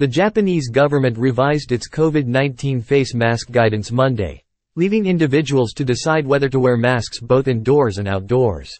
The Japanese government revised its COVID-19 face mask guidance Monday, leaving individuals to decide whether to wear masks both indoors and outdoors.